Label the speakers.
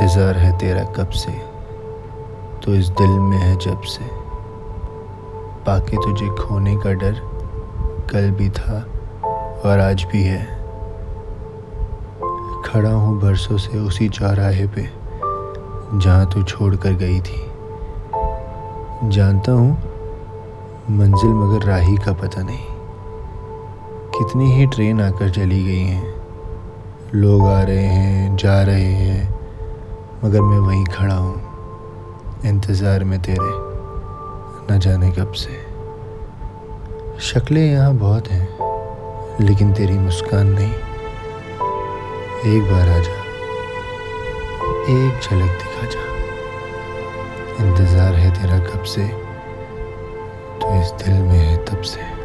Speaker 1: इंतज़ार है तेरा कब से? तो इस दिल में है जब से। पाके तुझे खोने का डर कल भी था और आज भी है। खड़ा हूँ बरसों से उसी चौराहे पे, जहाँ तू छोड़ कर गई थी। जानता हूँ, मंजिल मगर राही का पता नहीं। कितनी ही ट्रेन आकर चली गई हैं। लोग आ रहे हैं, जा रहे हैं। मगर मैं वहीं खड़ा हूँ, इंतज़ार में तेरे न जाने कब से। शक्लें यहाँ बहुत हैं, लेकिन तेरी मुस्कान नहीं। एक बार आ जा, एक झलक दिखा जा। इंतज़ार है तेरा कब से तो इस दिल में है तब से।